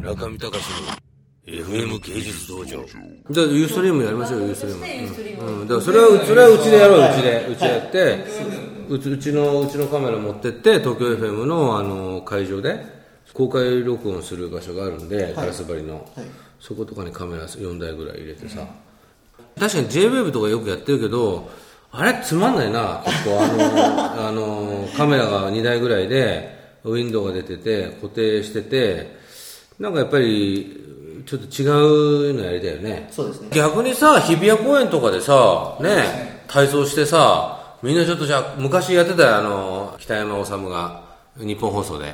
村上隆の FM 芸術道場。じゃあユーストリームやりましょうよユーストリーム。うん、だからそれはそれはうちでやろうようちで。うちでやってうちうちのうちのカメラ持ってって東京 FM のあの会場で公開録音する場所があるんで、ガラス張りの、そことかにカメラ4台ぐらい入れてさ、確かに JWAVE とかよくやってるけどあれつまんないな。結構あのあのカメラが2台ぐらいでウィンドウが出てて固定しててなんかやっぱりちょっと違うのやりたいよね。そうですね。逆にさ日比谷公園とかでさね。体操してさみんなちょっとじゃあ昔やってたよあの北山治が日本放送で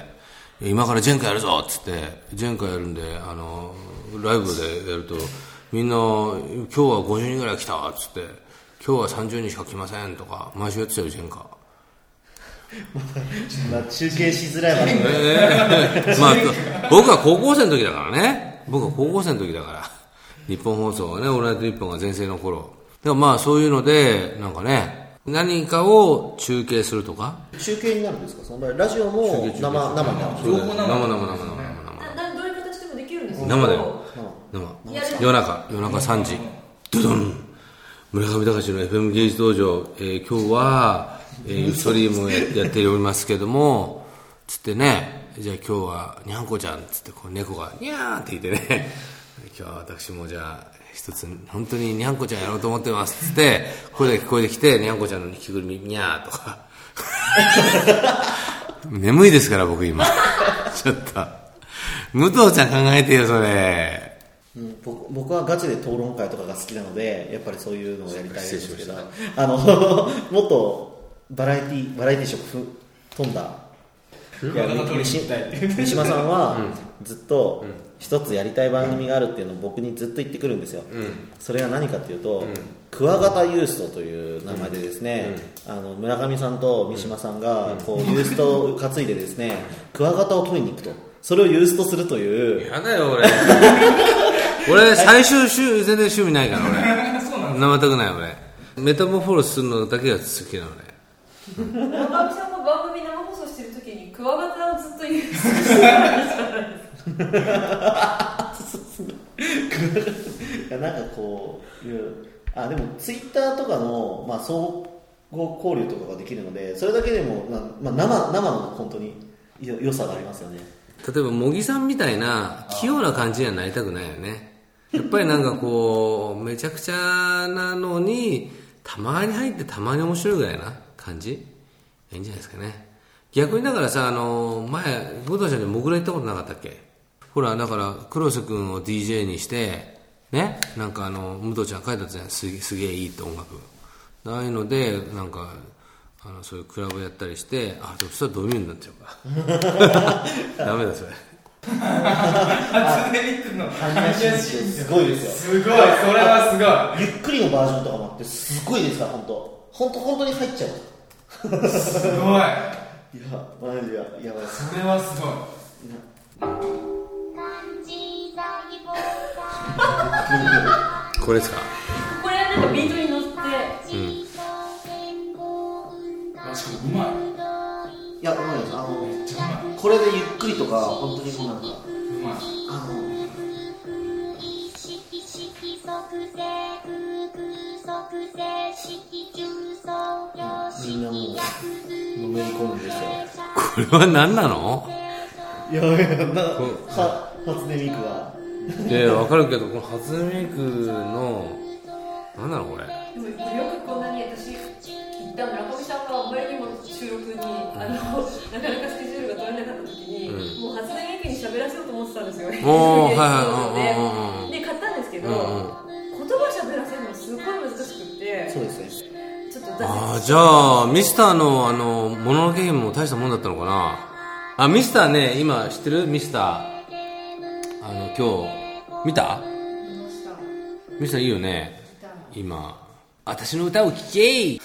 今からジェンカやるぞっつってジェンカやるんであのライブでやるとみんな今日は50人ぐらい来たわっつって今日は30人しか来ませんとか毎週やってたよジェンカまあ中継しづらい場所でええまあ僕は高校生の時だからね。僕は高校生の時だから。日本放送がね「オールナイトニッポン」が全盛の頃。だからまあそういうのでなんかね何かを中継するとか？中継になるんですか？その場合ラジオも生生になる生生生生生。ななどういう形でもできるんですよ。生だよ。生。夜中。夜中3時。ドドン。村上隆の FM 芸術道場、えー今日は、えー、ストリームをや やっておりますけども。つってねじゃあ今日はにゃんこちゃんつってこう猫がにゃーって言ってね。今日は私もじゃあ一つ本当ににゃんこちゃんやろうと思ってますつって声が聞こえてきてにゃんこちゃんの着ぐるみにゃーとか。眠いですから僕今。ちょっと。武藤ちゃん考えてよそれ。うん僕僕はガチで討論会とかが好きなのでやっぱりそういうのをやりたいんですけど。あの もっとバラエティバラエティ色ふ飛んだいやみし三島さんはずっと一つやりたい番組があるっていうのを僕にずっと言ってくるんですよ、それが何かっていうと、クワガタユーストという名前でですね、あの村上さんと三島さんがこうユーストを担いでですねクワガタを取りに行くと。それをユーストするという。やだよ俺。俺最終週全然趣味ないから俺。生たくない俺。メタモフォロスするのだけが好きなのね村上さんが番組生放送してるクワガタをずっと言う。いですかいやなんかこういうあでもツイッターとかの、まあ、相互交流とかができるのでそれだけでも、まあ、生生の本当によ良さがありますよね。例えば茂木さんみたいな器用な感じにはなりたくないよね。やっぱりなんかこうめちゃくちゃなのにたまに入ってたまに面白いぐらいな感じ？いいんじゃないですかね逆にだからさあの前武藤ちゃんにモグラ行ったことなかったっけ？ほらだから黒瀬君を DJ にしてね？なんかあの武藤ちゃん書いたやつじゃんすげすげえいいって音楽。ああいうのでなんかあのそういうクラブやったりしてあでもそしたらドミューになっちゃうか。ダメだそれ。初音ミクのすごいですよ。すごいそれはすごい。ゆっくりのバージョンとかもあってすごいですから本当。本当本当に入っちゃう。すごいいやマジややばい。それはすごい。これですか？これなんかビートに乗って。しかもうまい。いや思いますあのめっちゃうまい。これでゆっくりとか本当にもうなんかうまい。あのみんなもうのめり込むんですよこれは何なの？いやいやなは初音ミクが。いやいやわかるけどこの初音ミクの何なのこれ？でもよくこんなに私一旦村上さんがあまりにも収録にあのなかなかスケジュールが取れなかった時に、もう初音ミクに喋らせようと思ってたんですよおーはいはい ででじゃあミスターのあのもののけ姫も大したもんだったのかな？あミスターね今知ってる？ミスター。あの今日見た？ミスターいいよね。今私の歌を聴け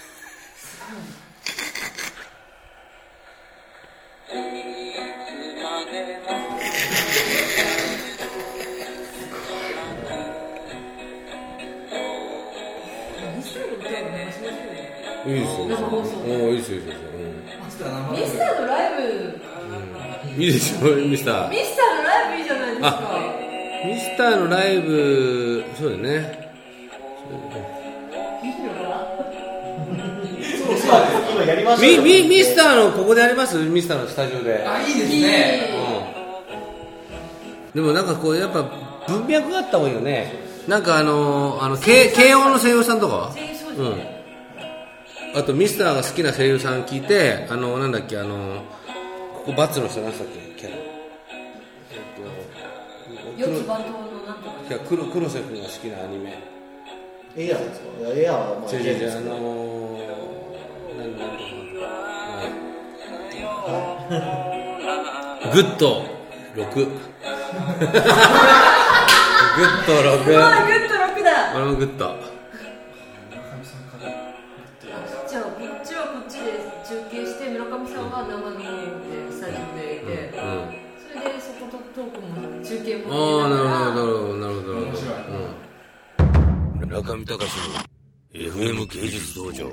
いいですよ生放送おーいいですよいいですよ、ミスターのライブ。うんいいですよミスターミスターのライブいいじゃないですか。ミスターのライブ。そうだよね。今やりましミよ。ミミスターのここでやります？ミスターのスタジオで。あいいですね。でもなんかこうやっぱ文脈があった方がいいよね。なんかあのあの慶慶応の声優さんとかうんあとミスターが好きな声優さん聞いてあのなんだっけあのここバツの人何だっけキャラ。えっと良き番頭のなんとかいや黒黒瀬君が好きなアニメ。エアーですか？いやエアーはまあ違う違う違うああのー、なんなんとかはいグッド6 グッドうわ6グッド楽だ。俺もグッドも中継もああなるほどなどるほどなるほどなるほど。面白い。うん。中見隆の FM 芸術道場